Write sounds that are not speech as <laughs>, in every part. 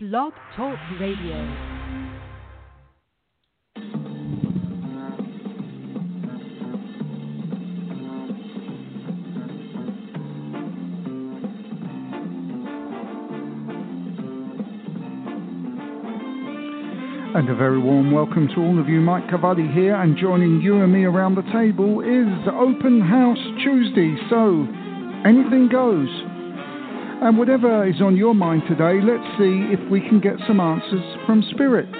Blog Talk Radio. And a very warm welcome to all of you. Mike Cavalli here, and joining you and me around the table is Open House Tuesday. So, anything goes. And whatever is on your mind today, let's see if we can get some answers from Spirit.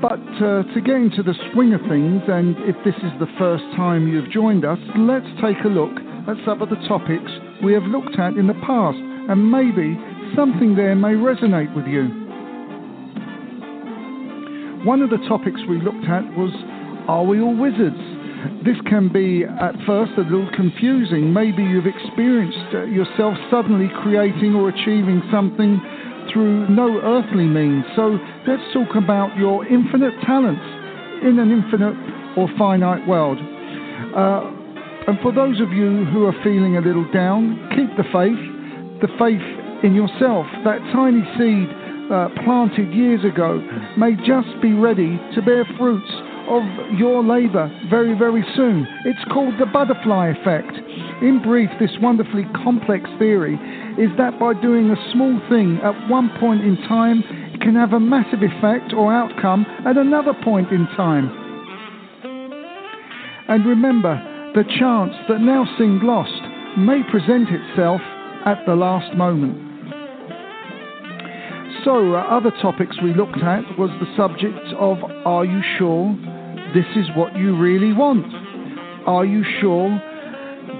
But uh, to get into the swing of things, and if this is the first time you've joined us, let's take a look at some of the topics we have looked at in the past, and maybe something there may resonate with you. One of the topics we looked at was Are we all wizards? This can be at first a little confusing. Maybe you've experienced uh, yourself suddenly creating or achieving something through no earthly means. So let's talk about your infinite talents in an infinite or finite world. Uh, and for those of you who are feeling a little down, keep the faith, the faith in yourself. That tiny seed uh, planted years ago may just be ready to bear fruits of your labour very, very soon. It's called the butterfly effect. In brief, this wonderfully complex theory is that by doing a small thing at one point in time, it can have a massive effect or outcome at another point in time. And remember, the chance that now seemed lost may present itself at the last moment. So, uh, other topics we looked at was the subject of Are you sure this is what you really want? Are you sure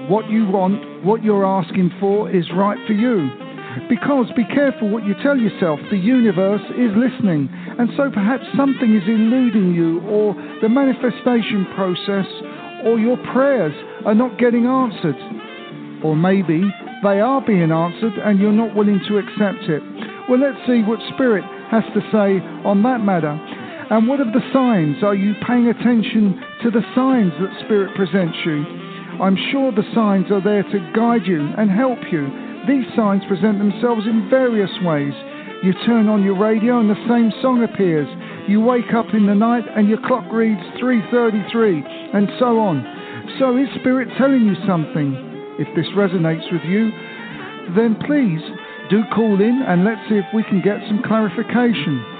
what you want, what you're asking for, is right for you? Because be careful what you tell yourself, the universe is listening, and so perhaps something is eluding you, or the manifestation process, or your prayers are not getting answered. Or maybe they are being answered and you're not willing to accept it. Well, let's see what Spirit has to say on that matter. And what of the signs? Are you paying attention to the signs that Spirit presents you? I'm sure the signs are there to guide you and help you. These signs present themselves in various ways. You turn on your radio and the same song appears. You wake up in the night and your clock reads 3:33 and so on. So is Spirit telling you something? If this resonates with you, then please do call in and let's see if we can get some clarification.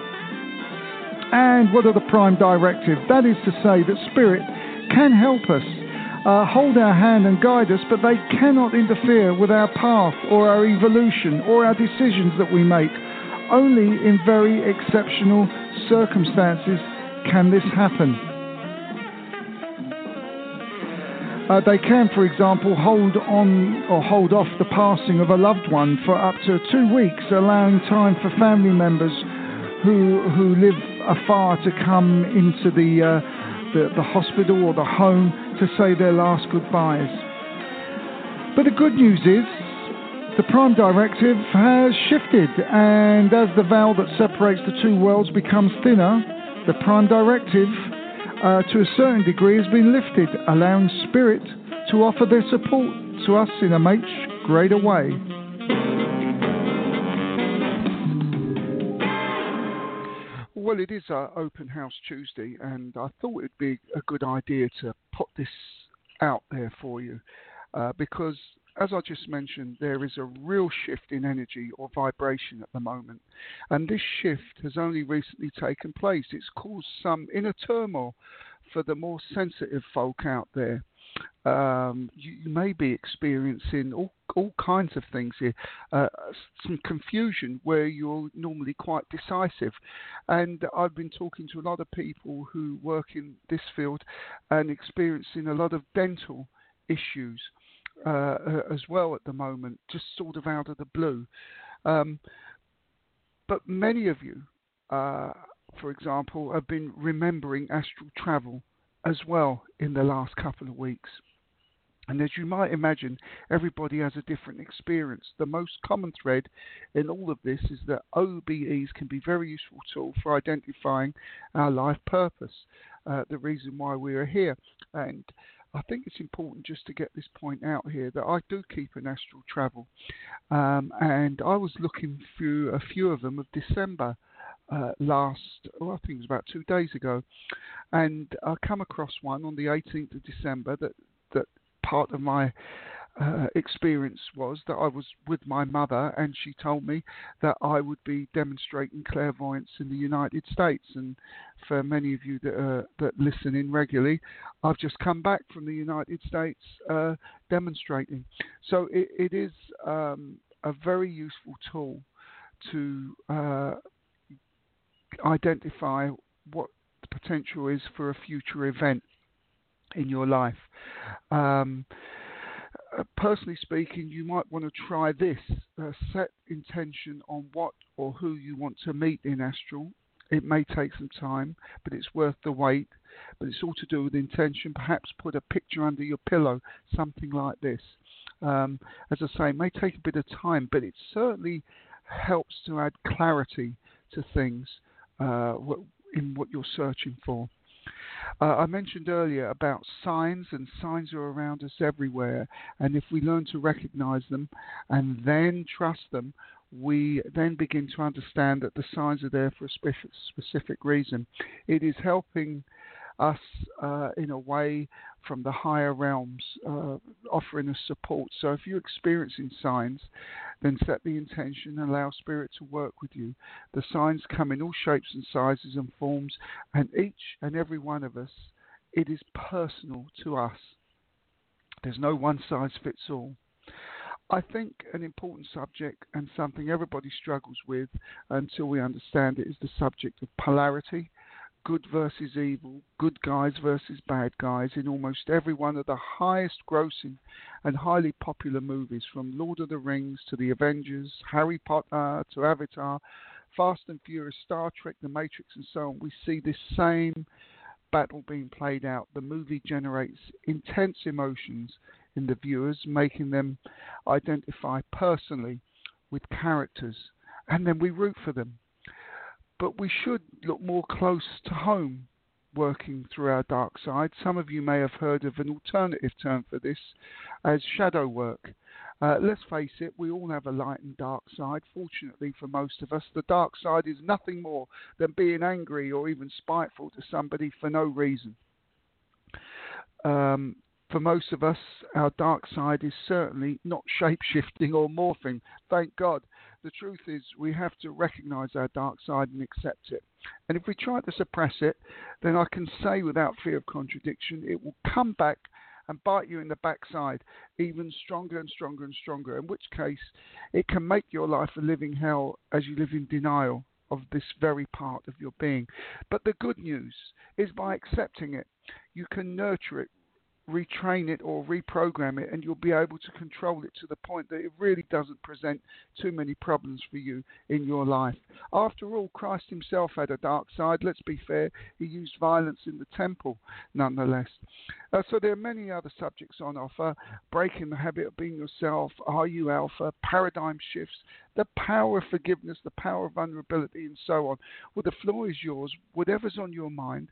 And what are the prime directives? That is to say that Spirit can help us, uh, hold our hand and guide us, but they cannot interfere with our path or our evolution or our decisions that we make. Only in very exceptional circumstances can this happen. Uh, they can, for example, hold on or hold off the passing of a loved one for up to two weeks, allowing time for family members who who live afar to come into the, uh, the the hospital or the home to say their last goodbyes. But the good news is the prime directive has shifted, and as the veil that separates the two worlds becomes thinner, the prime directive uh, to a certain degree has been lifted, allowing Spirit to offer their support to us in a much greater way. Well, it is uh, Open House Tuesday, and I thought it'd be a good idea to put this out there for you uh, because as I just mentioned, there is a real shift in energy or vibration at the moment. And this shift has only recently taken place. It's caused some inner turmoil for the more sensitive folk out there. Um, you, you, may be experiencing all, all kinds of things here. Uh, some confusion where you're normally quite decisive. And I've been talking to a lot of people who work in this field and experiencing a lot of dental issues uh, as well at the moment, just sort of out of the blue. Um, but many of you, uh, for example, have been remembering astral travel as well in the last couple of weeks. And as you might imagine, everybody has a different experience. The most common thread in all of this is that OBEs can be very useful tool for identifying our life purpose, uh, the reason why we are here. And I think it's important just to get this point out here that I do keep an astral travel, um, and I was looking through a few of them of December uh, last, oh, I think it was about two days ago, and I come across one on the 18th of December that that part of my uh, experience was that I was with my mother, and she told me that I would be demonstrating clairvoyance in the United States. And for many of you that uh, that listen in regularly, I've just come back from the United States uh, demonstrating. So it, it is um, a very useful tool to uh, identify what the potential is for a future event in your life. Um, uh, personally speaking, you might want to try this. Uh, set intention on what or who you want to meet in astral. It may take some time, but it's worth the wait. But it's all to do with intention. Perhaps put a picture under your pillow, something like this. Um, as I say, it may take a bit of time, but it certainly helps to add clarity to things uh, in what you're searching for. Uh, I mentioned earlier about signs, and signs are around us everywhere. And if we learn to recognize them and then trust them, we then begin to understand that the signs are there for a specific, specific reason. It is helping us uh, in a way from the higher realms, uh, offering us support. So if you're experiencing signs, then set the intention and allow Spirit to work with you. The signs come in all shapes and sizes and forms, and each and every one of us, it is personal to us. There's no one size fits all. I think an important subject and something everybody struggles with until we understand it is the subject of polarity good versus evil, good guys versus bad guys in almost every one of the highest grossing and highly popular movies, from Lord of the Rings to The Avengers, Harry Potter to Avatar, Fast and Furious, Star Trek, The Matrix, and so on. We see this same battle being played out. The movie generates intense emotions in the viewers, making them identify personally with characters, and then we root for them but we should look more close to home working through our dark side. Some of you may have heard of an alternative term for this as shadow work. Uh, let's face it, we all have a light and dark side. Fortunately for most of us, the dark side is nothing more than being angry or even spiteful to somebody for no reason. Um, for most of us, our dark side is certainly not <laughs> shape shifting or morphing. Thank God the truth is we have to recognize our dark side and accept it. And if we try to suppress it, then I can say without fear of contradiction, it will come back and bite you in the backside even stronger and stronger and stronger, in which case it can make your life a living hell as you live in denial of this very part of your being. But the good news is by accepting it, you can nurture it retrain it or reprogram it, and you'll be able to control it to the point that it really doesn't present too many problems for you in your life. After all, Christ himself had a dark side. Let's be fair, he used violence in the temple nonetheless. Uh, so there are many other subjects on offer breaking the habit of being yourself, are you alpha, paradigm shifts, the power of forgiveness, the power of vulnerability, and so on. Well, the floor is yours, whatever's on your mind.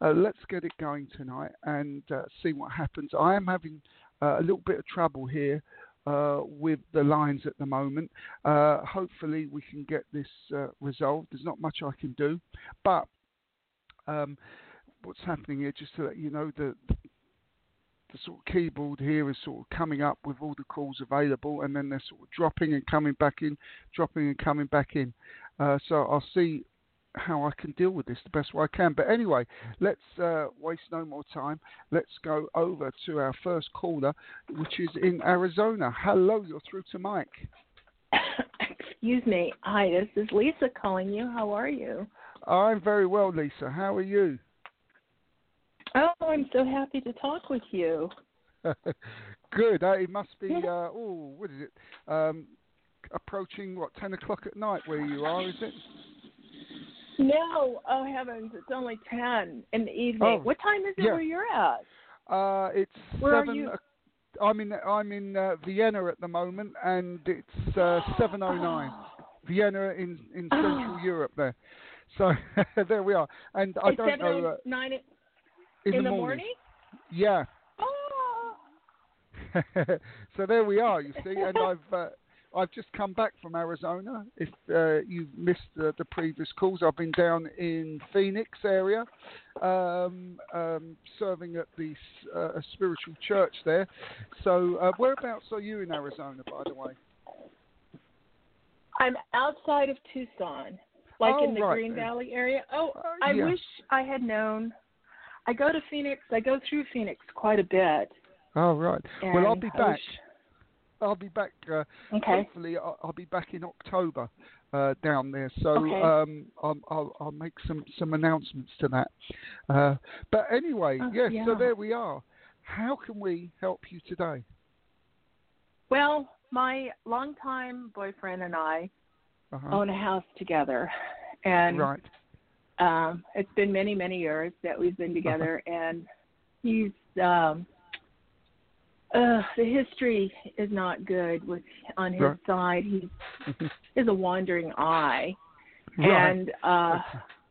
Uh, let's get it going tonight and uh, see what happens. I am having uh, a little bit of trouble here uh, with the lines at the moment. Uh, hopefully, we can get this resolved. There's not much I can do, but um, what's happening here, just to let you know, the, the sort of keyboard here is sort of coming up with all the calls available, and then they're sort of dropping and coming back in, dropping and coming back in. Uh, so I'll see how I can deal with this the best way I can. But anyway, let's uh, waste no more time. Let's go over to our first caller, which is in Arizona. Hello, you're through to Mike. Excuse me. Hi, this is Lisa calling you. How are you? I'm very well, Lisa. How are you? Oh, I'm so happy to talk with you. <laughs> Good. Uh, it must be. Uh, oh, what is it? Um, approaching what ten o'clock at night where you are, is it? No, oh heavens, it's only ten in the evening. Oh, what time is it yeah. where you're at? Uh, it's Where are seven. you? I'm in. I'm in uh, Vienna at the moment, and it's uh, seven oh nine. <gasps> Vienna in in Central Europe there. So <laughs> there we are. And I it's don't seven know. oh Uh, nine in, in the, morning. Yeah. Oh <laughs> so there we are. You see, and <laughs> I've uh, I've just come back from Arizona. If uh, you missed the, the, previous calls, I've been down in Phoenix area, um, um, serving at the uh, spiritual church there. So, uh, whereabouts are you in Arizona, by the way? I'm outside of Tucson, like oh, in the right. Green Valley area. Oh, uh, I yeah. wish I had known. I go to Phoenix. I go through Phoenix quite a bit. Oh right. Well, I'll be back. I'll be back. Uh, Okay. Hopefully, I'll, I'll be back in October uh, down there. So Okay. um, I'll, I'll, I'll make some, some announcements to that. Uh, but anyway, Oh, yes. So yeah. there we are. How can we help you today? Well, my longtime boyfriend and I Uh-huh. own a house together, and right. um, it's been many, many years that we've been together, and he's um, uh, the history is not good with on his Right. side. He <laughs> is a wandering eye, Right. and uh,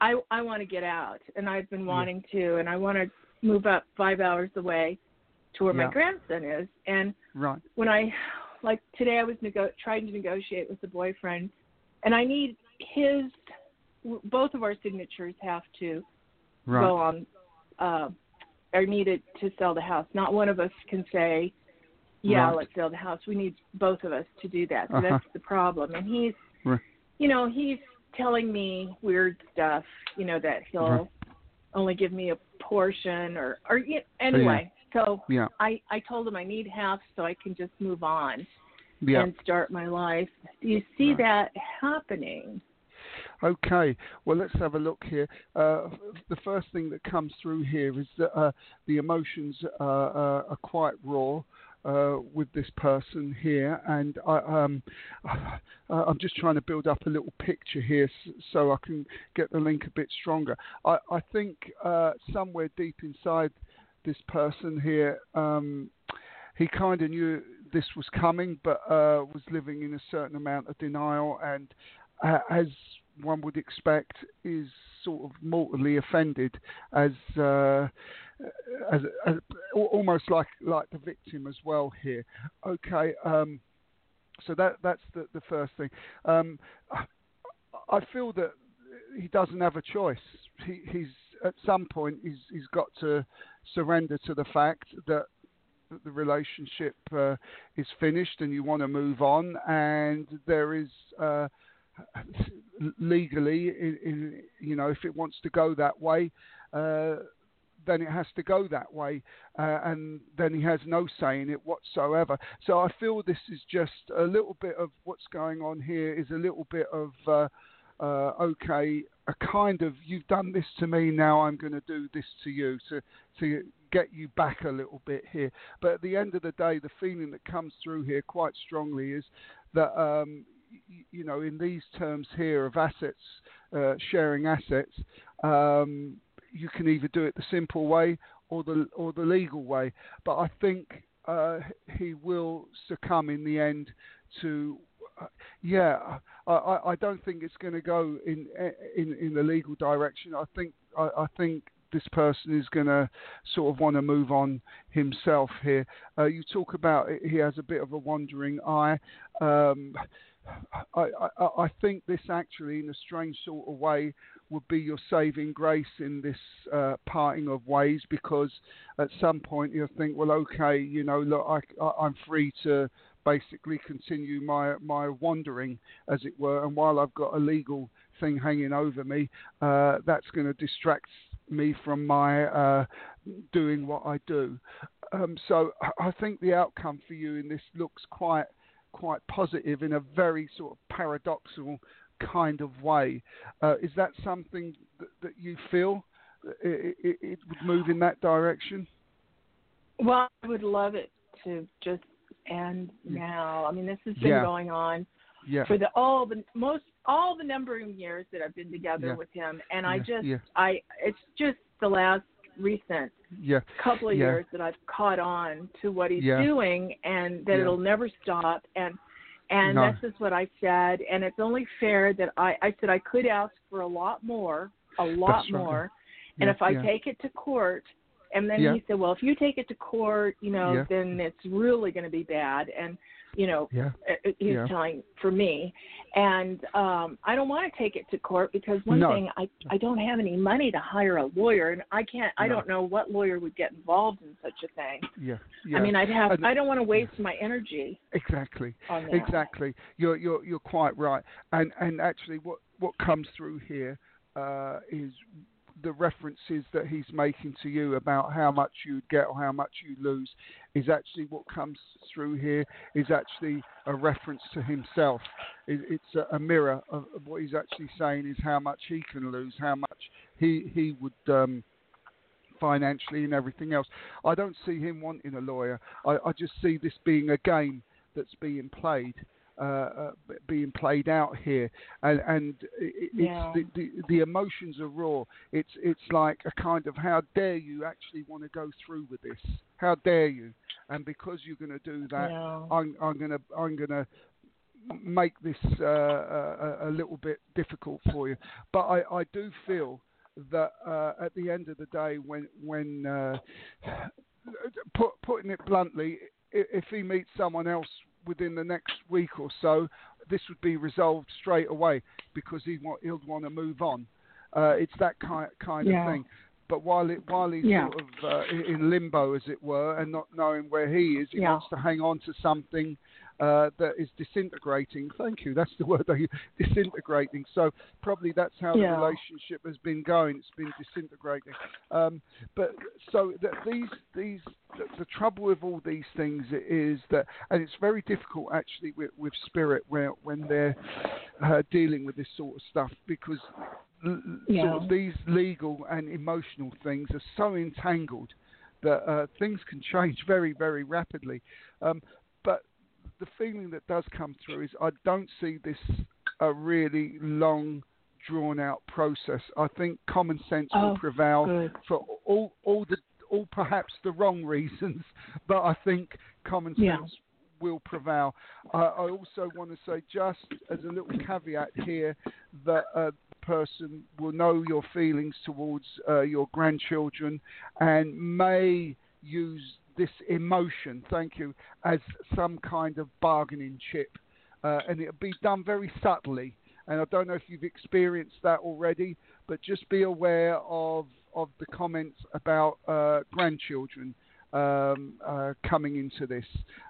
I I want to get out, and I've been wanting to, and I want to move up five hours away to where Yeah. my grandson is, and Right. when I like today I was nego- trying to negotiate with the boyfriend and I need his both of our signatures have to Right. go on uh are needed to sell the house. Not one of us can say, Yeah, Right. let's sell the house. We need both of us to do that. So Uh-huh. that's the problem. And he's Right. you know, he's telling me weird stuff, you know, that he'll Uh-huh. only give me a portion or or y- anyway. So Yeah. I I told him I need half so I can just move on Yeah. and start my life. Do you see Right. that happening? Okay, well, let's have a look here. Uh, the first thing that comes through here is that uh, the emotions uh, uh, are quite raw. Uh, with this person here, and I, um, <sighs> uh, I'm just trying to build up a little picture here so I can get the link a bit stronger. I, I think somewhere deep inside this person here, um, he kind of knew this was coming, but was living in a certain amount of denial, and uh, as one would expect, is sort of mortally offended as uh, as, as almost like like the victim as well here. Okay, um, so that that's the the first thing. Um, I- feel that he doesn't have a choice. He, he's at some point he's he's got to surrender to the fact that that the relationship uh, is finished and you want to move on, and there is uh, <laughs> legally, in, in, you know, if it wants to go that way, uh, then it has to go that way, uh, and then he has no say in it whatsoever. So I feel this is just a little bit of what's going on here is a little bit of. Uh, uh, okay, a kind of you've done this to me, now I'm going to do this to you to to get you back a little bit here. But at the end of the day, the feeling that comes through here quite strongly is that um, you know in these terms here of assets, uh, sharing assets, um, you can either do it the simple way or the or the legal way. But I think uh, he will succumb in the end to uh, yeah, I, I, don't think it's going to go in in in the legal direction. I think I, I think this person is going to sort of want to move on himself here. Uh, you talk about he has a bit of a wandering eye. Um, I, I, I think this actually, in a strange sort of way, would be your saving grace in this uh, parting of ways because at some point you'll think, well, okay, you know, look, I, I, I'm free to basically continue my my wandering, as it were. And while I've got a legal thing hanging over me, uh, that's going to distract me from my uh, doing what I do. Um, so I- I think the outcome for you in this looks quite quite positive in a very sort of paradoxical kind of way. Uh, is that something that, that you feel it, it, it would move in that direction? Well, I would love it to just end Yeah. now. I mean, this has been Yeah. going on Yeah. for the all the most all the number of years that I've been together with him, and I just. I it's just the last recent Yeah. couple of Yeah. years that I've caught on to what he's Yeah. doing and that it'll never stop and and No. that's just what I said and it's only fair that I I said I could ask for a lot more a lot right. more and if I take it to court And then he said, well, if you take it to court, you know, then it's really going to be bad. And you know, Yeah. uh, uh, he's Yeah. telling for me, and um I don't want to take it to court because one No. thing I I don't have any money to hire a lawyer, and I can't. I No. don't know what lawyer would get involved in such a thing. Yeah. Yeah. I mean, I'd have. And- I don't want to waste my energy Exactly. Exactly. You're you're you're quite right. And and actually, what what comes through here uh, is the references that he's making to you about how much you'd get or how much you lose is actually what comes through here is actually a reference to himself. It's a, mirror of, of what he's actually saying is how much he can lose, how much he he would. Um, financially and everything else. I don't see him wanting a lawyer. I, I just see this being a game that's being played, uh, uh, being played out here, and and it, Yeah. it's the, the the emotions are raw. It's it's like a kind of how dare you actually want to go through with this? How dare you? And because you're going to do that, Yeah. I'm I'm gonna I'm gonna make this uh, a, a little bit difficult for you. But I, I do feel that uh, at the end of the day, when when uh, <sighs> put, putting it bluntly, if he meets someone else within the next week or so, this would be resolved straight away because he wa- he'll want to move on. Uh, it's that kind kind Yeah. of thing. But while it, while he's Yeah. sort of uh, in limbo, as it were, and not knowing where he is, he Yeah. wants to hang on to something uh, that is disintegrating. Thank you. That's the <laughs> word use, disintegrating. So probably that's how Yeah. the relationship has been going. It's been disintegrating. Um, but so that these these the, the trouble with all these things is that, and it's very difficult actually with, with spirit where when they're uh, dealing with this sort of stuff because Yeah. sort of these legal and emotional things are so entangled that uh, things can change very very rapidly. Um, but the feeling that does come through is I don't see this a really long, drawn out process. I think common sense Oh, will prevail good. for all all the all perhaps the wrong reasons, <laughs> but I think common sense Yeah. will prevail. I I also want to say just as a little caveat here that a person will know your feelings towards uh, your grandchildren and may use this emotion, thank you, as some kind of bargaining chip. Uh, and it'll be done very subtly. And I don't know if you've experienced that already, but just be aware of, of the comments about uh, grandchildren um, uh, coming into this.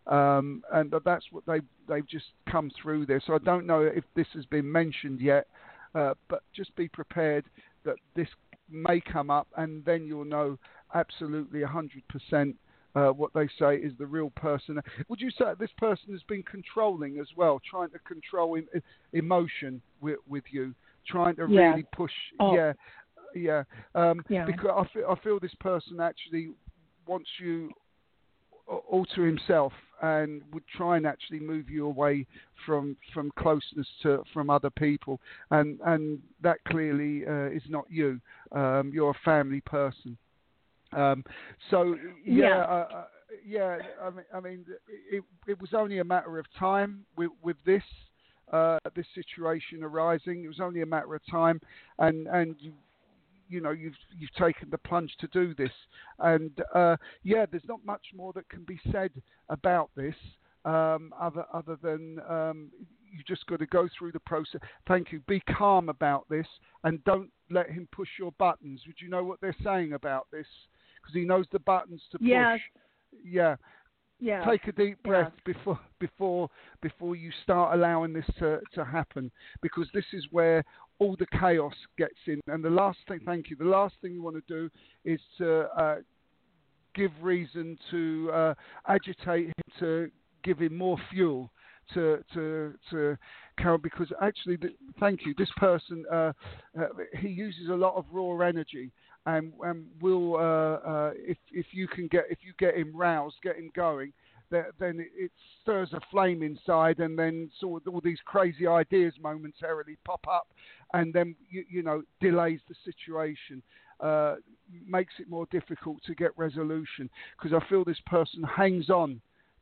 Um, and that's what they, they've just come through there. So I don't know if this has been mentioned yet, uh, but just be prepared that this may come up, and then you'll know absolutely 100% uh, what they say is the real person. Would you say this person has been controlling as well, trying to control em- emotion with, with you, trying to Yeah. really push? Oh. Yeah, yeah. Um, Yeah. Because I feel, I feel this person actually wants you all to himself and would try and actually move you away from from closeness to from other people. And and that clearly uh, is not you. Um, you're a family person. Um, so yeah Yeah. uh, uh, yeah I mean, I mean it, it was only a matter of time with with this uh, this situation arising. It was only a matter of time. And and you you know you've you've taken the plunge to do this. And uh, yeah there's not much more that can be said about this um, other other than um, you just got to go through the process. Thank you. Be calm about this and don't let him push your buttons. Would you know what they're saying about this? Because he knows the buttons to push. Yes. yeah. Yeah. take a deep Yeah. breath before before before you start allowing this to, to happen because this is where all the chaos gets in. And the last thing thank you. The last thing you want to do is to uh, give reason to uh, agitate him to give him more fuel to to to Carol because actually the, thank you. This person uh, uh, he uses a lot of raw energy. And and will uh, uh, if if you can get if you get him roused get him going that, then it, stirs a flame inside and then sort of all these crazy ideas momentarily pop up and then you, you know delays the situation uh, makes it more difficult to get resolution. Because I feel this person hangs on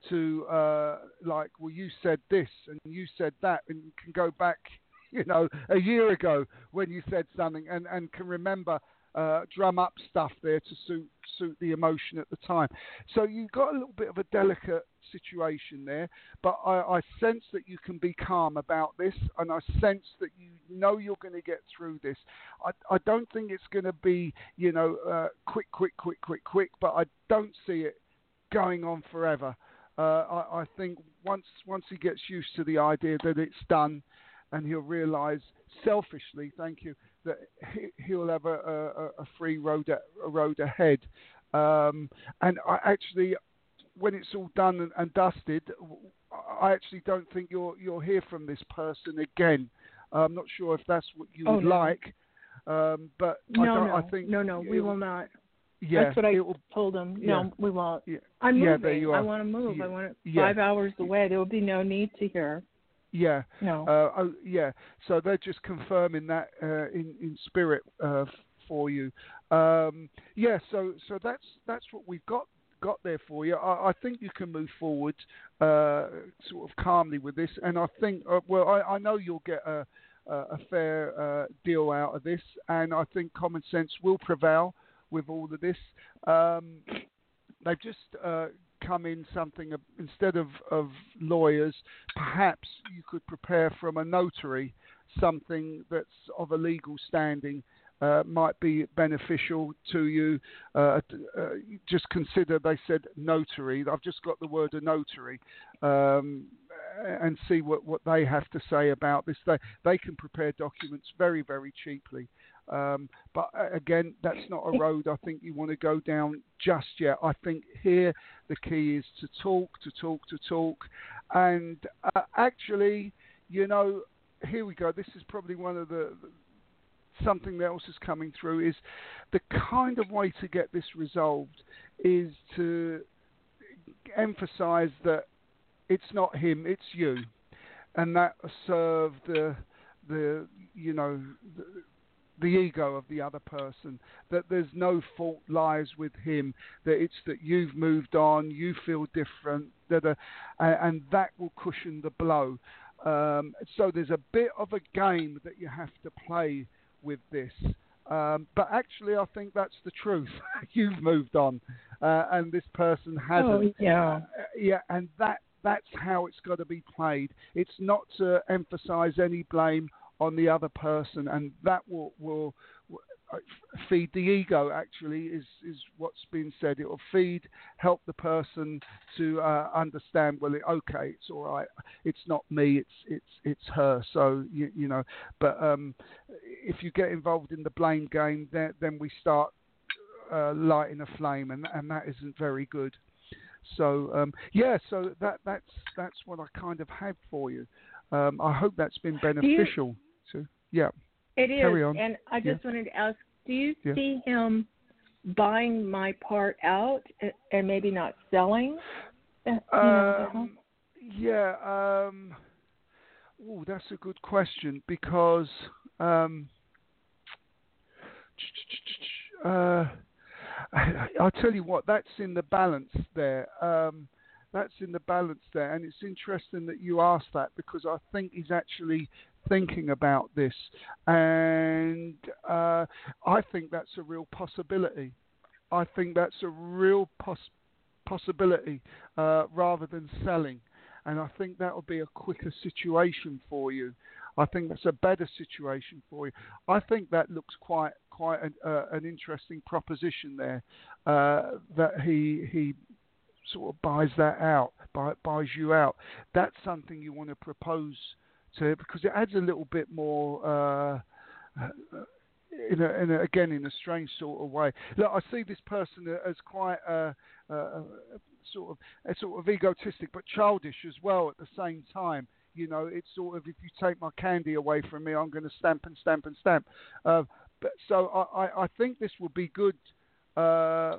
to uh, like, well, you said this and you said that, and can go back, <laughs> you know, a year ago when you said something, and and can remember uh, drum up stuff there to suit suit the emotion at the time. So you've got a little bit of a delicate situation there, but I, I sense that you can be calm about this, and I sense that you know you're going to get through this. I, I don't think it's going to be, you know, uh, quick, quick, quick, quick, quick, but I don't see it going on forever. Uh, I, I think once once he gets used to the idea that it's done, and he'll realise selfishly, thank you, that he, will have a, a, a, free road a road ahead. Um, and I actually, when it's all done and, and, dusted, I actually don't think you'll you'll hear from this person again. I'm not sure if that's what you oh, would no. like, um, but no, I, don't, no, I think no, no, we will not. Yeah, that's what I will, told him. Yeah, no, we won't. Yeah, I'm yeah, moving. are. I want to move. Yeah, I want it yeah. five hours away. There will be no need to hear. Yeah. No. Uh, oh, yeah. So they're just confirming that uh, in in spirit uh, for you. Um, yeah. So so that's that's what we've got got there for you. I, I think you can move forward uh, sort of calmly with this, and I think uh, well I, I know you'll get a a fair uh, deal out of this, and I think common sense will prevail with all of this. Um, they've just come in something instead of, of lawyers, perhaps you could prepare from a notary something that's of a legal standing. Uh, might be beneficial to you. Uh, uh, just consider, they said notary. I've just got the word a notary, um, and see what, what they have to say about this. They they can prepare documents very very cheaply. Um, but uh, again, that's not a road I think you want to go down just yet. I think here the key is to talk, to talk, to talk. And uh, actually, you know, here we go. This is probably one of the, something else is coming through is the kind of way to get this resolved is to emphasize that it's not him, it's you. And that serve the the you know the, the ego of the other person, that there's no fault lies with him, that it's that you've moved on, you feel different, that uh, and that will cushion the blow. Um, so there's a bit of a game that you have to play with this. Um, but actually, I think that's the truth. <laughs> You've moved on, uh, and this person hasn't. Oh, yeah. Uh, yeah, and that that's how it's got to be played. It's not to emphasise any blame on the other person, and that will will uh, feed the ego. Actually, is is what's been said. It will feed, help the person to uh, understand. Well, it, okay, it's all right. It's not me. It's it's it's her. So you, you know. But um, if you get involved in the blame game, then then we start uh, lighting a flame, and and that isn't very good. So um, yeah, so that that's that's what I kind of had for you. Um, I hope that's been beneficial. So yeah. It is. Carry on. And I just Yeah. wanted to ask, do you Yeah. see him buying my part out and maybe not selling? Uh, you know? Um, yeah. Um, oh, that's a good question because um, <tsk> uh, I, <laughs> I'll tell you what. That's in the balance there. Um, that's in the balance there, and it's interesting that you asked that because I think he's actually thinking about this, and uh, I think that's a real possibility. I think that's a real pos- possibility uh, rather than selling, and I think that will be a quicker situation for you. I think that's a better situation for you. I think that looks quite quite an, uh, an interesting proposition there uh, that he he sort of buys that out, buy, buys you out. That's something you want to propose to because it adds a little bit more. Uh, in a, in a, again, in a strange sort of way. Look, I see this person as quite a, a, a sort of a sort of egotistic, but childish as well at the same time. You know, it's sort of if you take my candy away from me, I'm going to stamp and stamp and stamp. Uh, but so I, I, I think this will be good uh,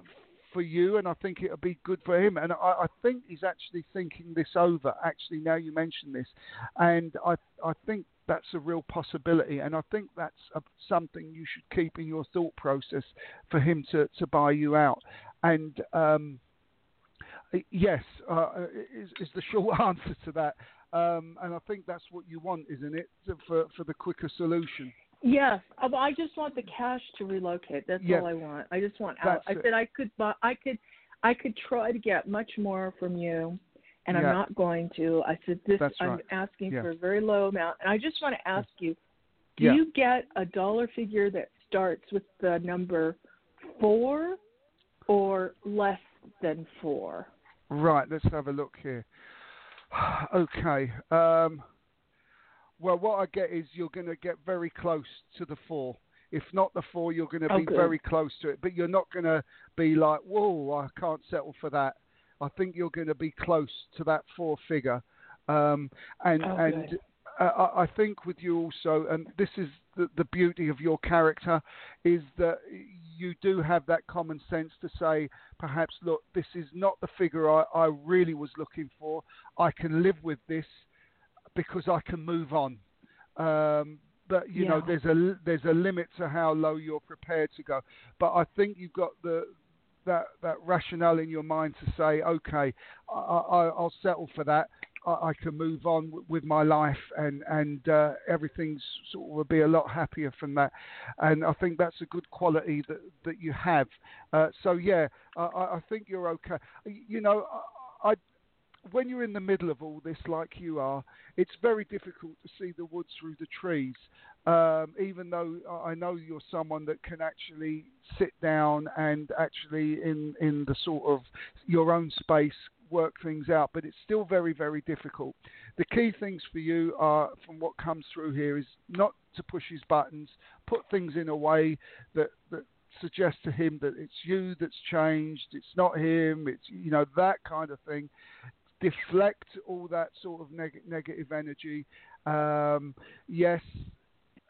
for you, and I think it'll be good for him. And I, I think he's actually thinking this over. Actually, now you mention this, and I I think that's a real possibility, and I think that's a, something you should keep in your thought process for him to to buy you out. And um, yes, uh, is, is the <laughs> short answer to that. Um, and I think that's what you want, isn't it, for for the quicker solution? Yes, uh, I just want the cash to relocate. That's Yeah. all I want. I just want out. That's I it. said I could buy. I could, I could try to get much more from you, and I'm not going to. I said this. I'm asking Yeah. for a very low amount, and I just want to ask you: Do Yeah. you get a dollar figure that starts with the number four, or less than four? Right, let's have a look here. <sighs> okay. Um, well, what I get is you're going to get very close to the four. If not the four, you're going to be good. very close to it. But you're not going to be like, whoa, I can't settle for that. I think you're going to be close to that four figure. Um, and Oh, and uh, I I think with you also, and this is the, the beauty of your character, is that you do have that common sense to say, perhaps, look, this is not the figure I, I really was looking for. I can live with this because I can move on. Um, but you know, there's a there's a limit to how low you're prepared to go. But I think you've got the that that rationale in your mind to say, okay, I, I, I'll settle for that. I, I can move on w- with my life, and and uh, everything's sort of will be a lot happier from that. And I think that's a good quality that that you have. Uh, so yeah, I, I I think you're okay. You know, I, I when you're in the middle of all this, like you are, it's very difficult to see the wood through the trees. Um, even though I know you're someone that can actually sit down and actually in in the sort of your own space work things out, but it's still very very difficult. The key things for you are, from what comes through here, is not to push his buttons, put things in a way that that suggests to him that it's you that's changed, it's not him, it's you know that kind of thing deflect all that sort of neg- negative energy. Um, yes,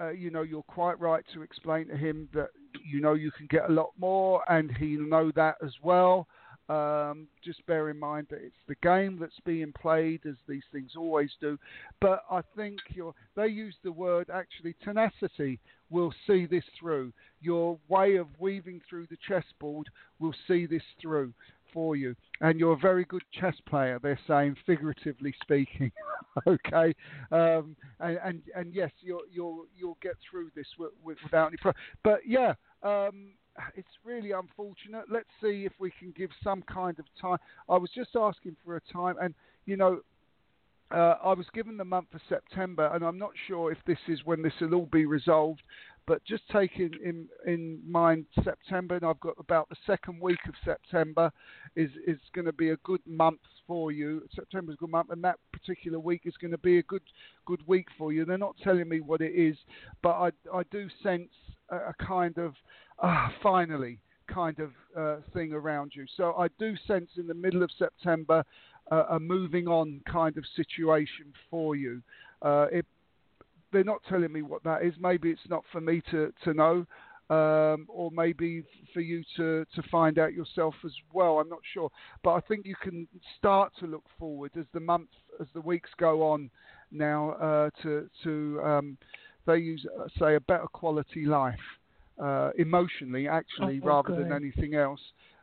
uh, you know, you're quite right to explain to him that you know you can get a lot more, and he'll know that as well. Um, just bear in mind that it's the game that's being played, as these things always do. But I think they use the word actually tenacity will see this through. Your way of weaving through the chessboard will see this through for you. And you're a very good chess player, they're saying, figuratively speaking. <laughs> okay, um, and, and and yes, you'll you'll you'll get through this with, with, without any problem. But yeah, um, it's really unfortunate. Let's see if we can give some kind of time. I was just asking for a time, and you know, uh, I was given the month of September, and I'm not sure if this is when this will all be resolved. But just taking in in mind September, and I've got about the second week of September is is going to be a good month for you. September's a good month, and that particular week is going to be a good good week for you. They're not telling me what it is, but I I do sense a, a kind of ah finally kind of uh, thing around you. So I do sense in the middle of September uh, a moving on kind of situation for you. Uh, it, they're not telling me what that is. Maybe it's not for me to, to know, um, or maybe for you to, to find out yourself as well. I'm not sure, but I think you can start to look forward as the months, as the weeks go on now uh, to to um, they use uh, say a better quality life uh, emotionally, actually, Oh, rather than anything else.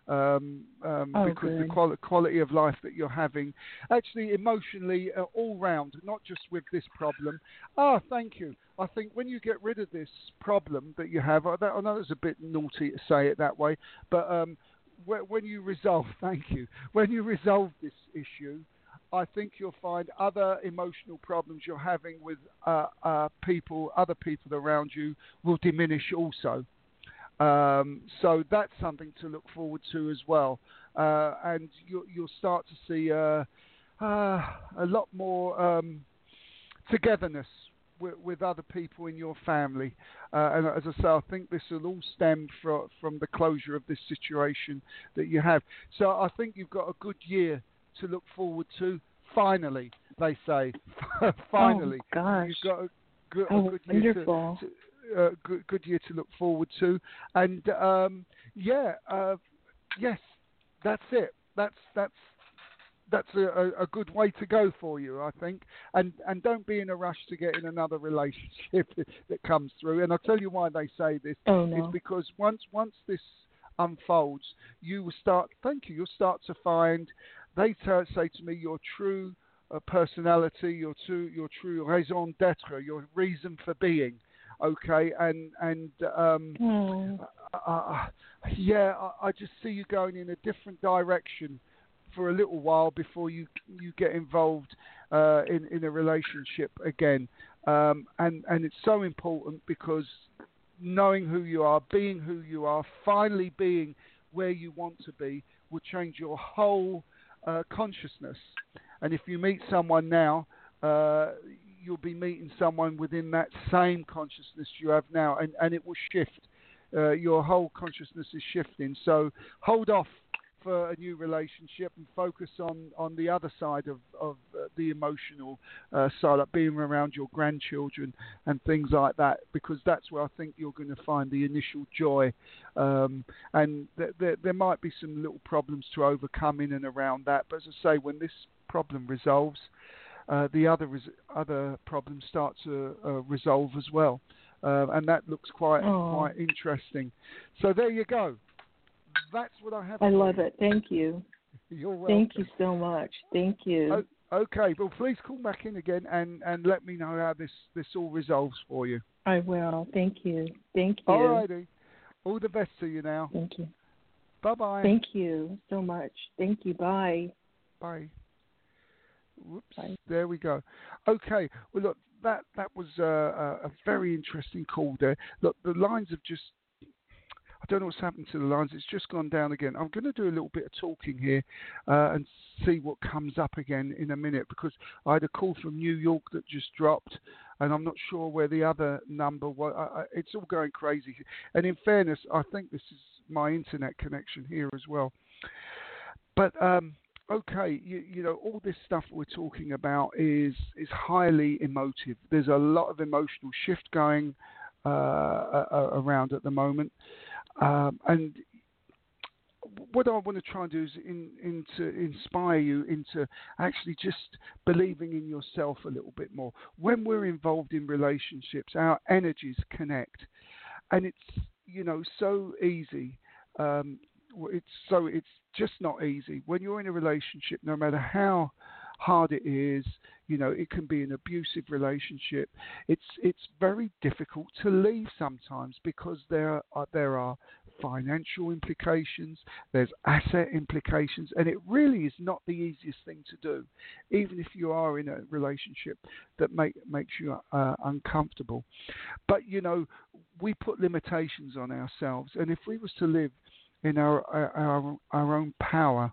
Um, um, Oh, because the good. quali- quality of life that you're having, actually emotionally, uh, all round, not just with this problem. Ah, thank you. I think when you get rid of this problem that you have, I, that, I know it's a bit naughty to say it that way, but um, when, when you resolve, <laughs> thank you, when you resolve this issue, I think you'll find other emotional problems you're having with uh, uh, people, other people around you, will diminish also. Um, so that's something to look forward to as well, uh, and you'll, you'll start to see uh, uh, a lot more um, togetherness with, with other people in your family. Uh, and as I say, I think this will all stem from from the closure of this situation that you have. So I think you've got a good year to look forward to. Finally, they say. <laughs> Finally, Oh, gosh. you've got a good, a Oh, good year to, wonderful. to, uh, good, good year to look forward to. And um, yeah, uh, yes, that's it. That's that's that's a, a, good way to go for you, I think. And and don't be in a rush to get in another relationship <laughs> that comes through. And I'll tell you why they say this Oh is because once once this unfolds, you will start. Thank you. You'll start to find. They t- say to me, your true uh, personality, your true your true raison d'être, your reason for being. Okay, and and um, Hmm. uh, yeah, I, I just see you going in a different direction for a little while before you you get involved uh, in in a relationship again. Um, and and it's so important because knowing who you are, being who you are, finally being where you want to be, will change your whole uh, consciousness. And if you meet someone now, uh, you'll be meeting someone within that same consciousness you have now, and, and it will shift. Uh, your whole consciousness is shifting. So hold off for a new relationship and focus on, on the other side of, of uh, the emotional uh, side, like being around your grandchildren and things like that, because that's where I think you're going to find the initial joy. Um, and th- th- there might be some little problems to overcome in and around that, but as I say, when this problem resolves, uh, the other res- other problems start to uh, resolve as well, uh, and that looks quite Oh. quite interesting. So there you go. That's what I have. I love you. it. Thank you. <laughs> You're welcome. Thank you so much. Thank you. Okay, well, please call back in again and, and let me know how this, this all resolves for you. I will. Thank you. Thank you. All righty. All the best to you now. Thank you. Bye bye. Thank you so much. Thank you. Bye. Bye. Whoops. Bye. There we go. Okay. Well, look, that that was uh, a, a very interesting call there. Look, the lines have just. I don't know what's happened to the lines. It's just gone down again. I'm going to do a little bit of talking here uh, and see what comes up again in a minute because I had a call from New York that just dropped, and I'm not sure where the other number was. I, I, it's all going crazy. And in fairness, I think this is my internet connection here as well. But um, okay, you, you know, all this stuff we're talking about is is highly emotive. There's a lot of emotional shift going uh, around at the moment, um, and what I want to try and do is in, in inspire you into actually just believing in yourself a little bit more. When we're involved in relationships, our energies connect, and it's you know so easy. Um, it's so it's just not easy when you're in a relationship. No matter how hard it is, you know it can be an abusive relationship. It's it's very difficult to leave sometimes because there are there are financial implications, there's asset implications, and it really is not the easiest thing to do, even if you are in a relationship that make, makes you uh, uncomfortable. But you know, we put limitations on ourselves, and if we was to live in our our, our own power,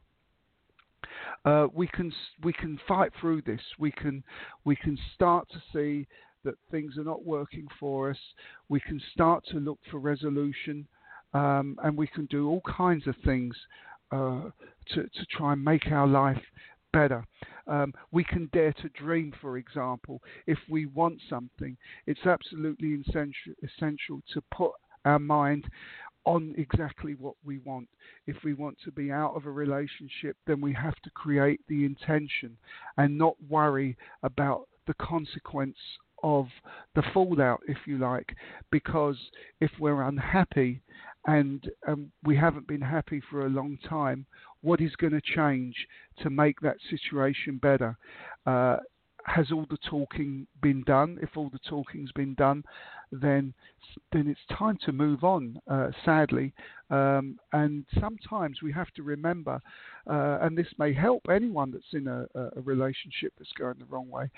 uh, we can we can fight through this. We can we can start to see that things are not working for us. We can start to look for resolution, um, and we can do all kinds of things uh, to to try and make our life better. Um, we can dare to dream, for example, if we want something. It's absolutely essential essential to put our mind on exactly what we want. If we want to be out of a relationship, then we have to create the intention and not worry about the consequence of the fallout, if you like, because if we're unhappy and um, we haven't been happy for a long time, what is going to change to make that situation better? Uh, has all the talking been done? If all the talking's been done, then then it's time to move on. Uh, sadly, um, and sometimes we have to remember, uh, and this may help anyone that's in a, a relationship that's going the wrong way.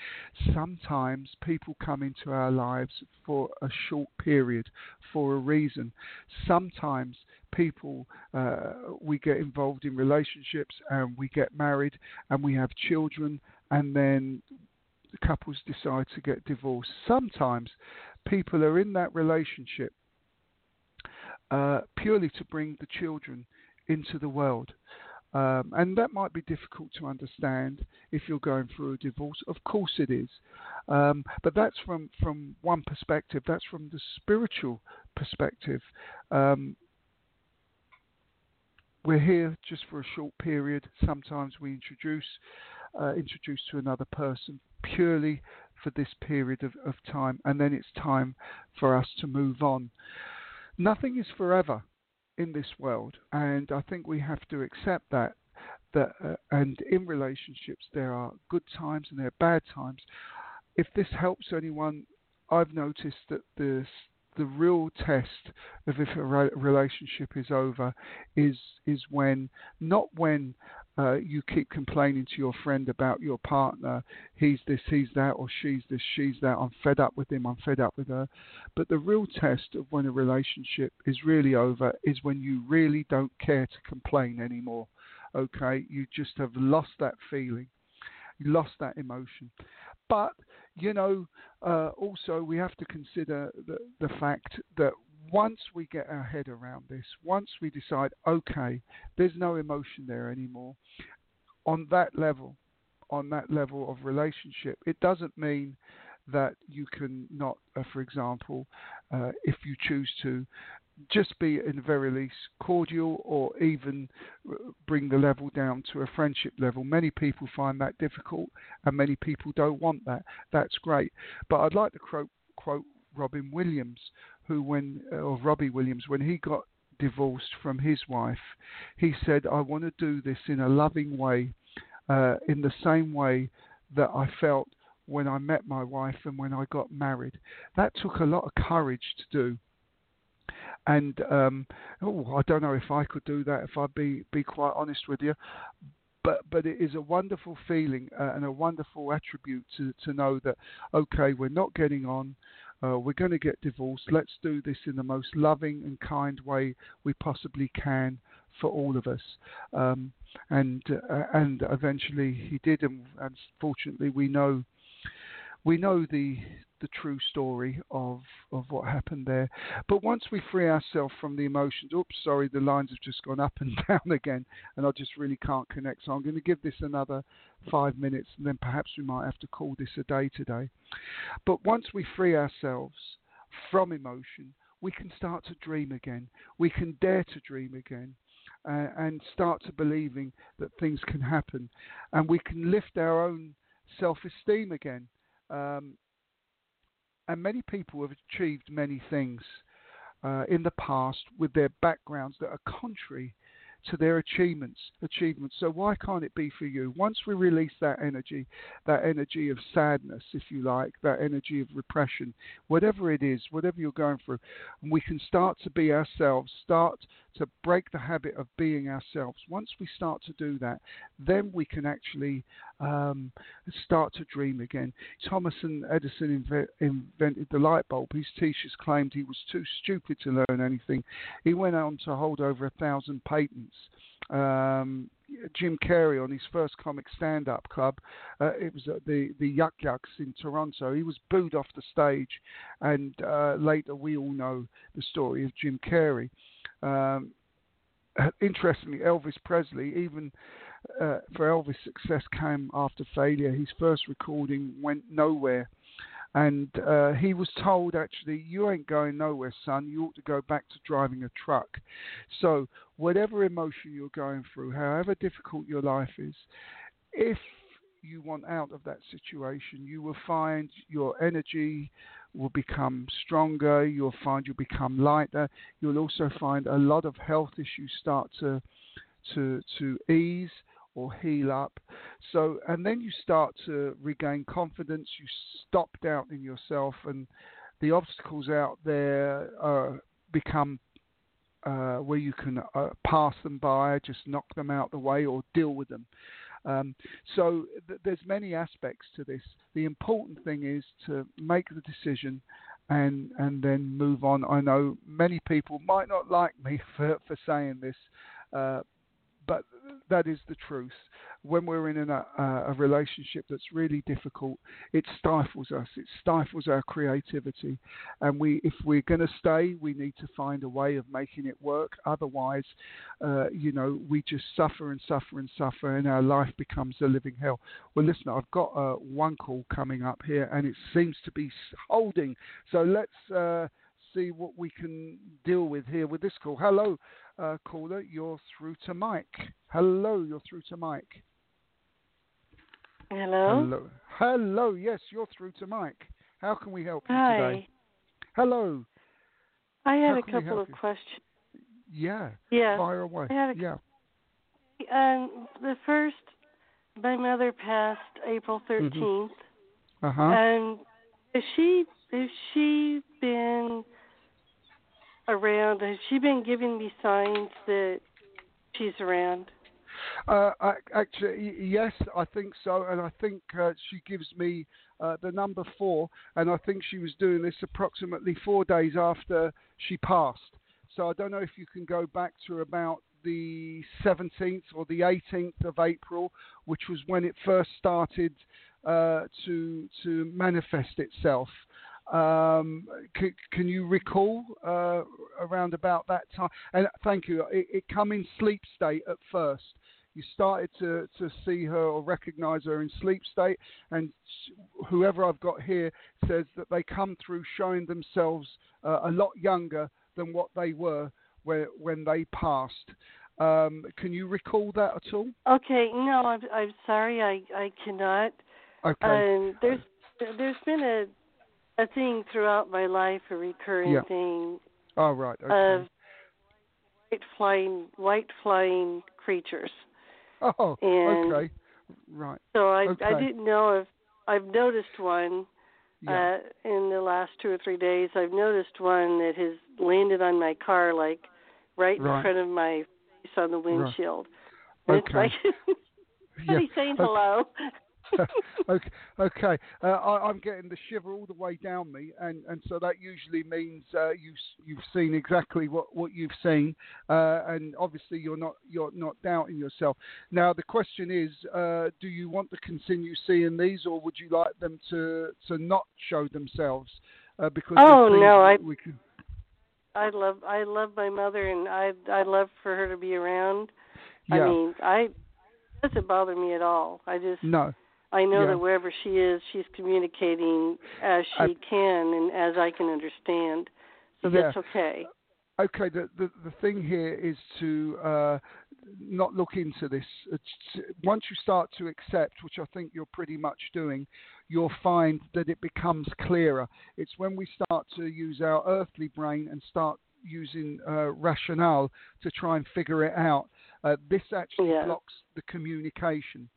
Sometimes people come into our lives for a short period, for a reason. Sometimes people uh, we get involved in relationships and we get married and we have children and then couples decide to get divorced. Sometimes people are in that relationship uh, purely to bring the children into the world. Um, and that might be difficult to understand if you're going through a divorce. Of course it is. Um, but that's from, from one perspective, that's from the spiritual perspective. Um, we're here just for a short period. Sometimes we introduce uh, introduce to another person purely for this period of, of time, and then it's time for us to move on. Nothing is forever in this world, and I think we have to accept that. That uh, and in relationships there are good times and there are bad times. If this helps anyone, I've noticed that the the real test of if a relationship is over is is when not when uh, you keep complaining to your friend about your partner, he's this, he's that, or she's this, she's that. I'm fed up with him, I'm fed up with her. But the real test of when a relationship is really over is when you really don't care to complain anymore. Okay, you just have lost that feeling, you lost that emotion. But you know, uh, also we have to consider the, the fact that once we get our head around this, once we decide, okay, there's no emotion there anymore, on that level, on that level of relationship, it doesn't mean that you can not, uh, for example, uh, if you choose to, just be in the very least cordial or even uh, bring the level down to a friendship level. Many people find that difficult and many people don't want that. That's great. But I'd like to quote, quote Robin Williams, who, when, uh, or Robbie Williams, when he got divorced from his wife, he said, I want to do this in a loving way, uh, in the same way that I felt when I met my wife and when I got married. That took a lot of courage to do and um, oh, I don't know if I could do that. If I be be quite honest with you, but but it is a wonderful feeling uh, and a wonderful attribute to to know that okay, we're not getting on. Uh, we're going to get divorced. Let's do this in the most loving and kind way we possibly can for all of us. Um, and uh, and eventually he did, and, and fortunately we know we know the the true story of of what happened there. But once we free ourselves from the emotions, oops, sorry, the lines have just gone up and <laughs> down again, and I just really can't connect. So I'm going to give this another five minutes, and then perhaps we might have to call this a day today. But once we free ourselves from emotion, we can start to dream again. We can dare to dream again. And start to believing that things can happen, and we can lift our own self-esteem again. Um, and many people have achieved many things uh, in the past with their backgrounds that are contrary to their achievements achievements. So why can't it be for you? Once we release that energy that energy of sadness if you like that energy of repression whatever it is whatever you're going through and we can start to be ourselves start to break the habit of being ourselves. Once we start to do that then we can actually um, start to dream again. Thomas and Edison inve- invented the light bulb. His teachers claimed he was too stupid to learn anything. He went on to hold over a thousand patents um, Jim Carrey on his first comic stand-up club. Uh, it was at the the Yuk Yuk's in Toronto. He was booed off the stage, and uh, later we all know the story of Jim Carrey. Um, interestingly, Elvis Presley, even uh, for Elvis' success came after failure. His first recording went nowhere and uh, he was told, actually, you ain't going nowhere, son. You ought to go back to driving a truck. So, whatever emotion you're going through, however difficult your life is, if you want out of that situation, you will find your energy will become stronger. You'll find you'll become lighter. You'll also find a lot of health issues start to to to ease or heal up. So, and then you start to regain confidence. You stop doubting yourself, and the obstacles out there uh, become uh, where you can uh, pass them by, just knock them out the way, or deal with them. Um, so th- there's many aspects to this. The important thing is to make the decision and and then move on. I know many people might not like me <laughs> for for saying this, uh, but that is the truth. When we're in a, a relationship that's really difficult, it stifles us. It stifles our creativity, and we, if we're going to stay, we need to find a way of making it work. Otherwise, uh, you know, we just suffer and suffer and suffer, and our life becomes a living hell. Well, listen, I've got uh, one call coming up here, and it seems to be holding. So let's. Uh, see what we can deal with here with this call. Hello, uh, caller, you're through to Mike. Hello, you're through to Mike. Hello. Hello. Hello. Yes, you're through to Mike. How can we help you Hi. today? Hello. I had a couple of you? questions. Yeah. Yeah. Fire away. I had a- yeah. Um, the first, my mother passed April Mm-hmm. 13th, Uh huh. and has she has she been around? Has she been giving me signs that she's around? Uh, actually, yes, I think so, and I think uh, she gives me uh, the number four, and I think she was doing this approximately four days after she passed. So I don't know if you can go back to about the 17th or the 18th of April, which was when it first started uh, to to manifest itself. Um, can, can, you recall uh, around about that time? And thank you. It, it come in sleep state at first. You started to, to see her or recognize her in sleep state, and whoever I've got here says that they come through showing themselves uh, a lot younger than what they were when, when they passed. Um, can you recall that at all? Okay, no, I'm I'm sorry, I I cannot. Okay. Um, there's there's been a a thing throughout my life, a recurring yeah. thing. Oh right. Okay. Of white flying white flying creatures. Oh. And okay. Right. So I okay. I didn't know if I've noticed one yeah. uh, in the last two or three days. I've noticed one that has landed on my car, like right, right. in front of my face on the windshield. Right. And okay. It's like <laughs> yeah. saying hello. <laughs> okay, okay. Uh, I, I'm getting the shiver all the way down me, and, and so that usually means uh, you you've seen exactly what, what you've seen, uh, and obviously you're not you're not doubting yourself. Now the question is, uh, do you want to continue seeing these, or would you like them to to not show themselves? Uh, because oh no, I we can. I love I love my mother, and I I love for her to be around. Yeah. I mean, I it doesn't bother me at all. I just no. I know Yeah. that wherever she is, she's communicating as she I- can and as I can understand. So Yeah. that's okay. okay, the, the the thing here is to uh, not look into this. It's, once you start to accept, which I think you're pretty much doing, you'll find that it becomes clearer. It's when we start to use our earthly brain and start using uh, rationale to try and figure it out. Uh, this actually Yeah. blocks the communication.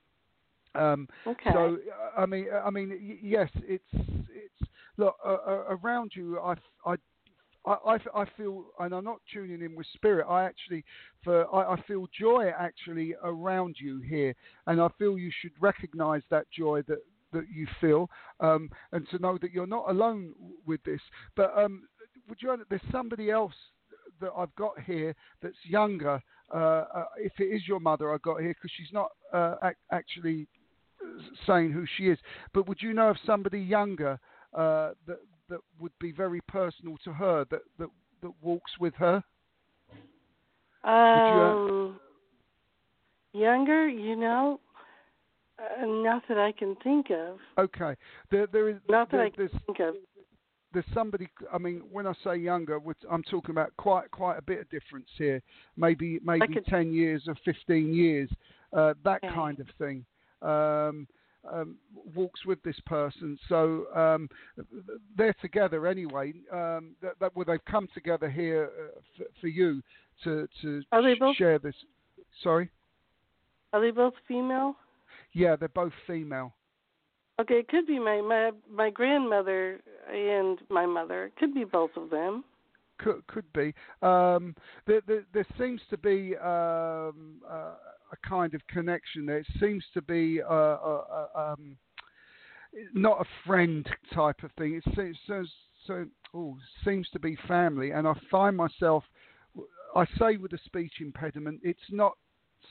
Um, Okay. so I mean, I mean, yes, it's it's look uh, uh, around you. I I. I, I, I feel, and I'm not tuning in with spirit. I actually, for I, I feel joy actually around you here, and I feel you should recognise that joy that that you feel, um, and to know that you're not alone with this. But um, would you? There's somebody else that I've got here that's younger. Uh, uh, if it is your mother, I got here because she's not uh, ac- actually saying who she is. But would you know of somebody younger uh, that that would be very personal to her that that, that walks with her? Um, younger, you know, uh, not that I can think of. Okay, there there is Not that there, I can think of. there's somebody. I mean, when I say younger, I'm talking about quite quite a bit of difference here. Maybe maybe could- ten years or fifteen years, uh, that Okay. kind of thing. Um, um, walks with this person, so um, they're together anyway. Um, that, that well, they've come together here uh, for, for you to to Are they both- share this. Sorry, Are they both female? yeah, they're both female. Okay, it could be my my my grandmother and my mother. It could be both of them. Could could be. Um, there, there, there seems to be um, uh, a kind of connection there. It seems to be uh, uh, uh, um, not a friend type of thing. It seems so, so seems to be family, and I find myself. I say with a speech impediment, it's not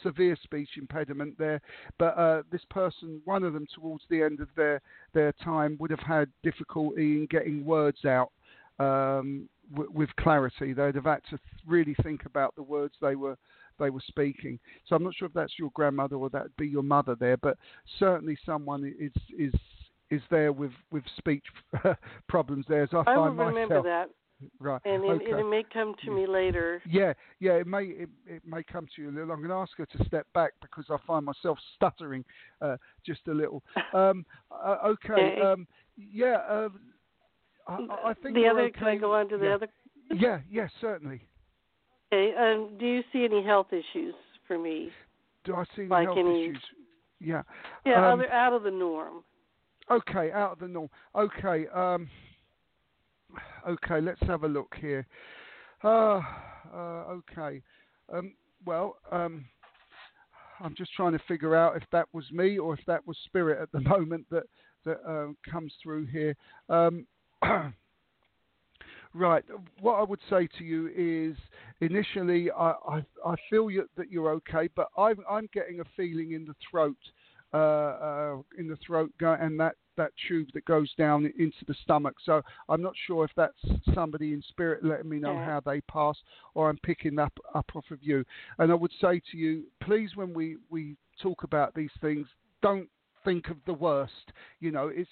severe speech impediment there, but uh, this person, one of them, towards the end of their their time, would have had difficulty in getting words out um, w- with clarity. They'd have had to really think about the words they were they were speaking. So I'm not sure if that's your grandmother or that'd be your mother there, but certainly someone is is is there with with speech <laughs> problems there. As I, I will find remember myself, that, right? and it, okay. it may come to me later. Yeah, yeah, it may it, it may come to you a little. I'm going to ask her to step back because I find myself stuttering uh, just a little. <laughs> Um, uh, okay, um, yeah, uh, I, I think the other. okay. Can I go on to the yeah. other? Yeah, yeah, certainly. Okay. Um, do you see any health issues for me? Do I see any Like health any- issues? Yeah. Yeah, Um, other out of the norm. Okay, out of the norm. Okay. Um, okay, let's have a look here. Uh, uh, okay. Um, well, um, I'm just trying to figure out if that was me or if that was spirit at the <laughs> moment that that uh, comes through here. <clears throat> Right. What I would say to you is, initially, I I, I feel you, that you're okay, but I'm I'm getting a feeling in the throat, uh, uh, in the throat, go, and that that tube that goes down into the stomach. So I'm not sure if that's somebody in spirit letting me know Yeah. how they pass, or I'm picking up up off of you. And I would say to you, please, when we we talk about these things, don't think of the worst. You know, it's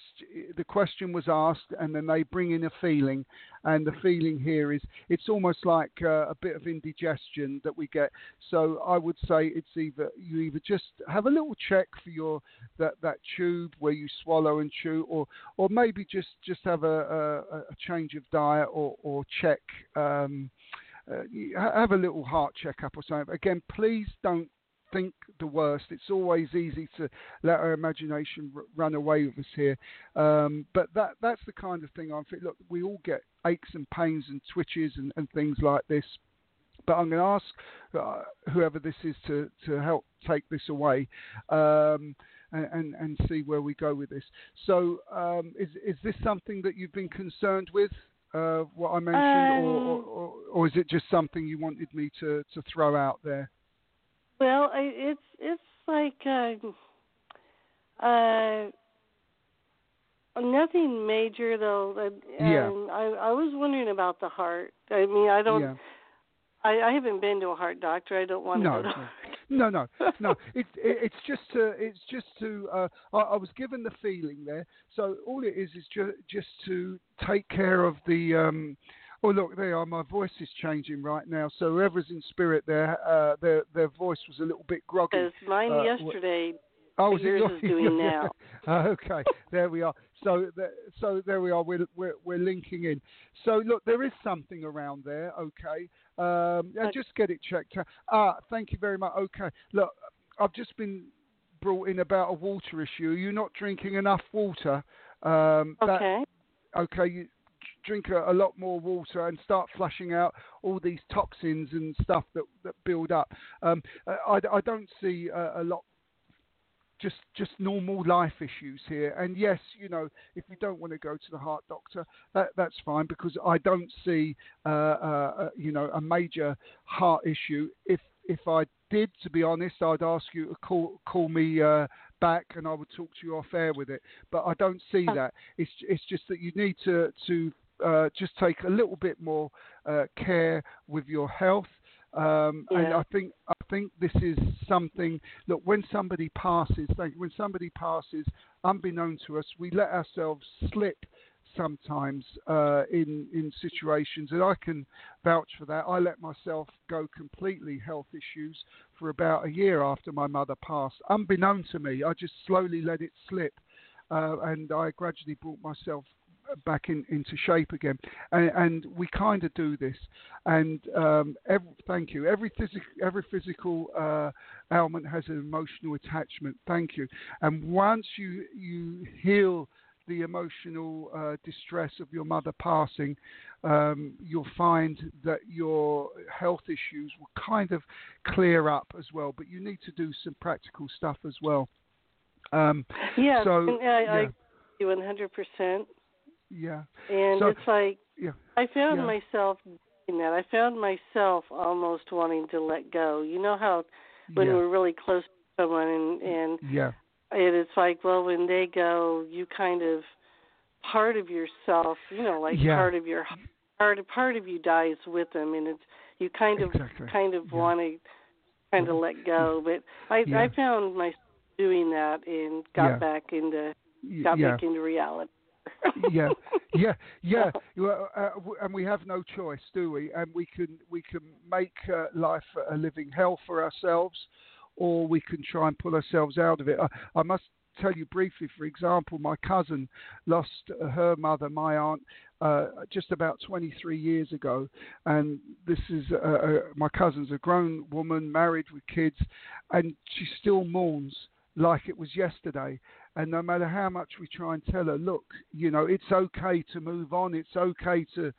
the question was asked, and then they bring in a feeling, and the feeling here is it's almost like uh, a bit of indigestion that we get. So I would say it's either you either just have a little check for your that that tube where you swallow and chew, or or maybe just just have a a, a change of diet or or check. Um, uh, have a little heart checkup or something. Again, please don't think the worst. It's always easy to let our imagination r- run away with us here. Um, but that that's the kind of thing I'm think. Look, we all get aches and pains and twitches and, and things like this. But I'm going to ask uh, whoever this is to, to help take this away um, and, and, and see where we go with this. So, um, is, is this something that you've been concerned with, uh, what I mentioned, or, or, Um, or, or is it just something you wanted me to, to throw out there? Well, I, it's it's like uh, uh, nothing major though. Uh, Yeah. um, I I was wondering about the heart. I mean, I don't. yeah. I, I haven't been to a heart doctor. I don't want to go to. no. No, no, <laughs> no. It, it, it's just to. It's just to. Uh, I, I was given the feeling there. So all it is is ju- just to take care of the. Um, oh look, there are. My voice is changing right now. So whoever's in spirit there, uh, their their voice was a little bit groggy. Because mine Uh, yesterday. Oh, it yours is doing <laughs> now. <laughs> Oh, okay, there we are. So, th- so there we are. We're, we're we're linking in. So look, there is something around there. Okay, um, yeah, Okay. just get it checked. out. Ah, thank you very much. Okay, look, I've just been brought in about a water issue. You're not drinking enough water. Um, that- Okay. okay, you drink a, a lot more water and start flushing out all these toxins and stuff that, that build up. Um, I, I don't see a, a lot. Just, just normal life issues here, and yes, you know, if you don't want to go to the heart doctor, that, that's fine because I don't see, uh, uh, uh, you know, a major heart issue. If if I did, to be honest, I'd ask you to call call me uh, back, and I would talk to you off air with it. But I don't see Oh. that. It's it's just that you need to to uh, just take a little bit more uh, care with your health. Um, And I think I think this is something. Look, when somebody passes, thank when somebody passes, unbeknown to us, we let ourselves slip sometimes uh, in in situations, and I can vouch for that. I let myself go completely health issues for about a year after my mother passed, unbeknown to me. I just slowly let it slip, uh, and I gradually brought myself back in, into shape again. And, and we kind of do this. And um, every, thank you. Every, physic, every physical uh, ailment has an emotional attachment. Thank you. And once you you heal the emotional uh, distress of your mother passing, um, you'll find that your health issues will kind of clear up as well. But you need to do some practical stuff as well. Um, Yeah. so, I, yeah. I you 100%. Yeah, And So- it's like yeah, I found Yeah. myself doing that. I found myself almost wanting to let go. You know how when yeah, we're really close to someone and and yeah, it, it's like, well, when they go, you kind of part of yourself, you know, like Yeah. part of your part part of you dies with them, and it's you kind of exactly. kind of Yeah. want to kind of let go. Mm-hmm. But I Yeah. I found myself doing that and got back into got back into reality. Yeah, yeah, yeah. <laughs> Well, uh, and we have no choice, do we? And we can we can make uh, life a living hell for ourselves, or we can try and pull ourselves out of it. I, I must tell you briefly, for example, my cousin lost her mother, my aunt, uh, just about 23 years ago, and this is uh, uh, my cousin's a grown woman, married with kids, and she still mourns like it was yesterday. And no matter how much we try and tell her, look, you know, it's okay to move on. It's okay to,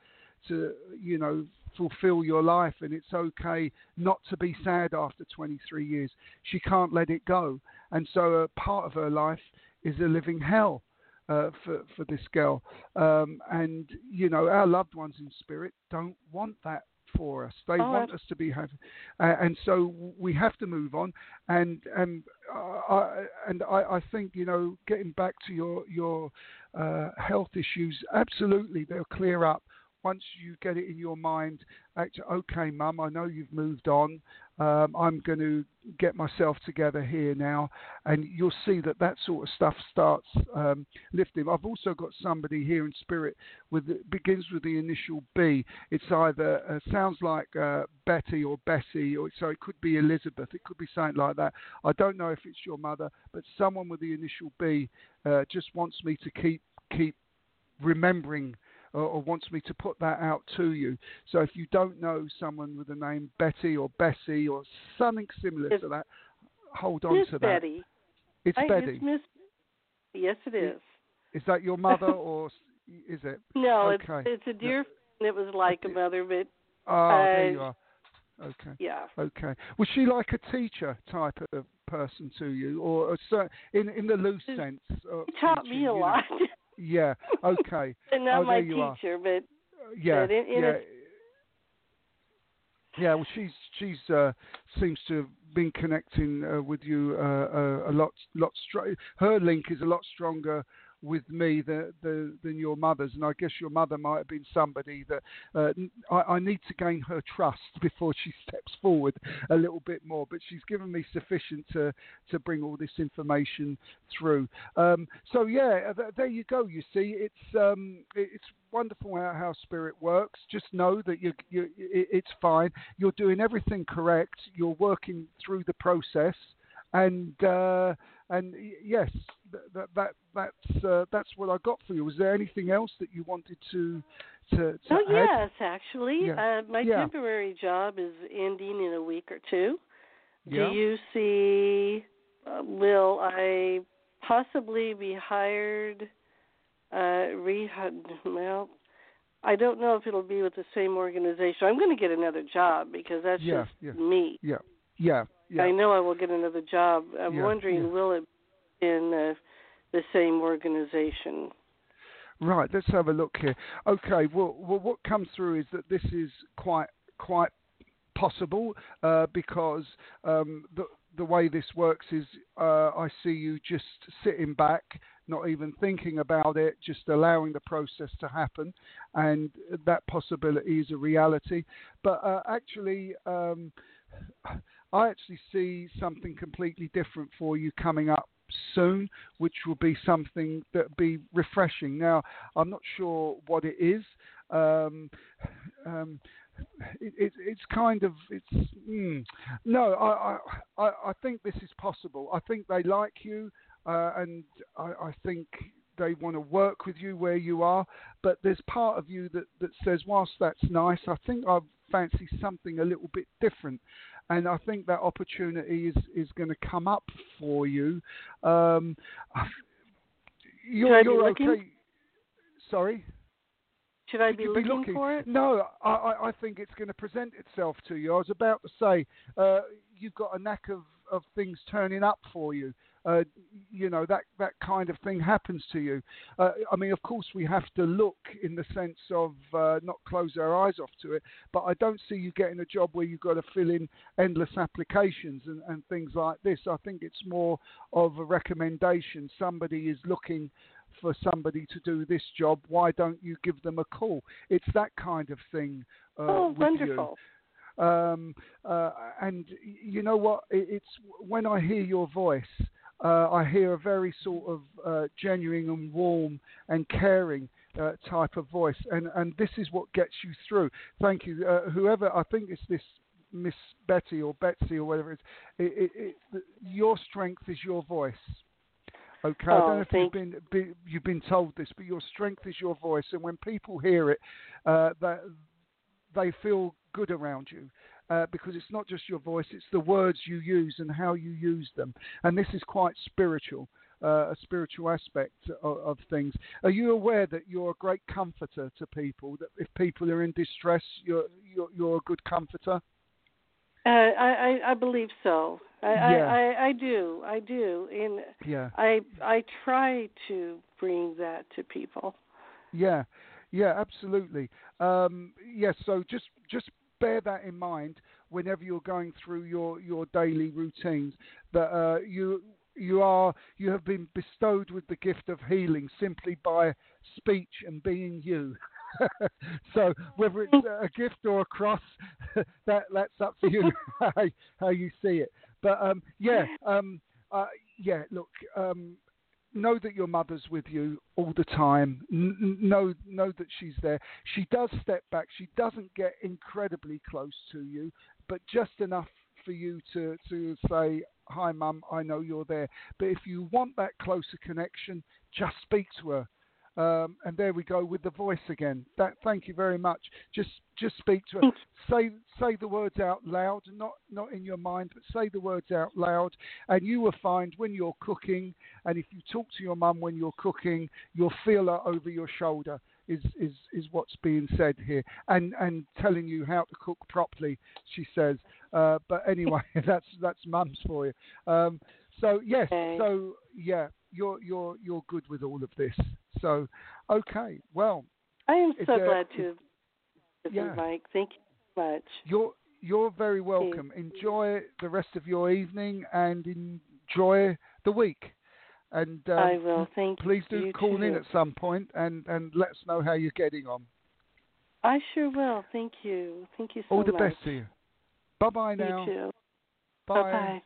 to you know, fulfill your life, and it's okay not to be sad after 23 years. She can't let it go, and so a part of her life is a living hell. Uh, for for this girl, um, and you know our loved ones in spirit don't want that for us. They Oh, want us to be happy, uh, and so we have to move on. And and uh, I, and I, I think you know getting back to your your uh, health issues, absolutely they'll clear up once you get it in your mind. Actually, okay, Mum, I know you've moved on. Um, I'm going to get myself together here now, and you'll see that that sort of stuff starts um, lifting. I've also got somebody here in spirit with begins with the initial B. It's either uh, sounds like uh, Betty or Bessie, or so it could be Elizabeth. It could be something like that. I don't know if it's your mother, but someone with the initial B uh, just wants me to keep keep remembering or, or, wants me to put that out to you. So if you don't know someone with the name Betty or Bessie or something similar it's, to that, hold on Miss to that. Betty. It's I, Betty. It's Miss. Yes, it is. Is that your mother <laughs> or is it? No, okay. it's it's a dear friend that was like a mother, but oh, uh, there you are. Okay. Yeah. Okay. Was she like a teacher type of person to you, or a in in the loose She sense? Uh, She taught teaching, me a lot. <laughs> Yeah. Okay. <laughs> and not Oh, my there you are. teacher, but Uh, yeah. But in- in yeah. a- Yeah, well, she's she's uh, seems to have been connecting uh, with you uh, uh, a lot lot. Str- her link is a lot stronger with me than, than than your mother's, and I guess your mother might have been somebody that uh, I, I need to gain her trust <laughs> before she steps forward a little bit more. But she's given me sufficient to to bring all this information through. Um, so yeah, th- there you go. You see, it's um, it's wonderful how, how spirit works. Just know that you you it's fine. You're doing everything correct. You're working through the process, and uh, and yes, th- that that that's uh, that's what I got for you. Was there anything else that you wanted to to, to oh add? yes, actually, Yeah. uh, my Yeah. temporary job is ending in a week or two. Yeah. Do you see? Uh, will I possibly be hired? Uh, re well, I don't know if it'll be with the same organization. I'm going to get another job because that's just me. Yeah, yeah, yeah. I know I will get another job. I'm Yeah, wondering, yeah. will it be in uh, the same organization? Right, let's have a look here. Okay, well, well what comes through is that this is quite quite possible uh, because um, the the way this works is uh, I see you just sitting back, not even thinking about it, just allowing the process to happen, and that possibility is a reality. But uh, actually, um, I actually see something completely different for you coming up soon, which will be something that be refreshing. Now, I'm not sure what it is. Um, um, it, it, it's kind of it's mm, no. I, I I think this is possible. I think they like you, uh, and I, I think they want to work with you where you are. But there's part of you that that says, whilst that's nice, I think I fancy something a little bit different and I think that opportunity is, is going to come up for you. Um, you're, I be you're looking? okay. Sorry. Should I Should be looking, for it? No, I, I, I think it's going to present itself to you. I was about to say, uh, you've got a knack of, of things turning up for you. Uh, you know that that kind of thing happens to you. Uh, I mean, of course, we have to look in the sense of uh, not close our eyes off to it. But I don't see you getting a job where you've got to fill in endless applications and, and things like this. I think it's more of a recommendation. Somebody is looking for somebody to do this job. Why don't you give them a call? It's that kind of thing. Uh, oh, wonderful. You. Um, uh, and you know what? It's when I hear your voice, uh, I hear a very sort of uh, genuine and warm and caring uh, type of voice, and and this is what gets you through. Thank you, uh, whoever. I think it's this Miss Betty or Betsy or whatever it is. It, it, it, your strength is your voice. Okay, I Oh, don't know if you've been be, you've been told this, but your strength is your voice, and when people hear it, uh, that they feel good around you. Uh, because it's not just your voice, it's the words you use and how you use them. And this is quite spiritual, uh, a spiritual aspect of, of, things. Are you aware that you're a great comforter to people? That if people are in distress, you're you're, you're a good comforter. Uh, I, I I believe so. I, yeah. I, I I do. I do. And yeah. I I try to bring that to people. Yeah. Yeah, absolutely. Um, yes, yeah, so just just bear that in mind whenever you're going through your, your daily routines. That uh, you you are you have been bestowed with the gift of healing simply by speech and being you. <laughs> so whether it's a gift or a cross, <laughs> that that's up to you <laughs> how, how you see it. But um, yeah, um, uh, yeah. Look, um, know that your mother's with you all the time. N- know know that she's there. She does step back. She doesn't get incredibly close to you, but just enough for you to to say, "Hi, mum. I know you're there." But if you want that closer connection, just speak to her. Um, and there we go with the voice again. That, thank you very much. Just just speak to her. Say say the words out loud, not not in your mind, but say the words out loud. And you will find when you're cooking, and if you talk to your mum when you're cooking, you'll feel her over your shoulder. Is, is is what's being said here, and and telling you how to cook properly. She says, uh, but anyway, <laughs> that's that's mums for you. Um, so yes, okay. so yeah, you're you're you're good with all of this. So, okay, well, I am so glad to. Yeah. Mike, thank you so much. You're you're very welcome. Enjoy the rest of your evening and enjoy the week. And um, I will. Thank please you. Please do call too. in at some point and and let us know how you're getting on. I sure will. Thank you. Thank you so much. All the much. best to you. Bye bye now. You too. Bye bye.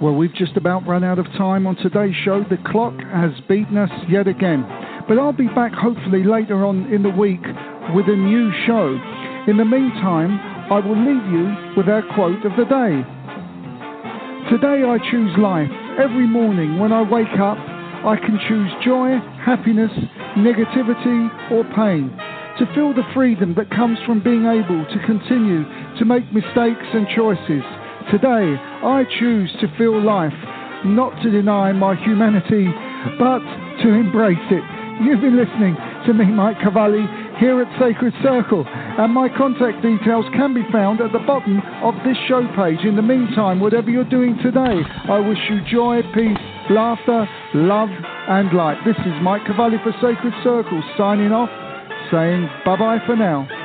Well, we've just about run out of time on today's show. The clock has beaten us yet again. But I'll be back hopefully later on in the week with a new show. In the meantime, I will leave you with our quote of the day. Today I choose life. Every morning when I wake up, I can choose joy, happiness, negativity, or pain. To feel the freedom that comes from being able to continue to make mistakes and choices Today, I choose to feel life, not to deny my humanity, but to embrace it. You've been listening to me, Mike Cavalli, here at Sacred Circle, and my contact details can be found at the bottom of this show page. In the meantime, whatever you're doing today, I wish you joy, peace, laughter, love, and light. This is Mike Cavalli for Sacred Circle, signing off, saying bye bye for now.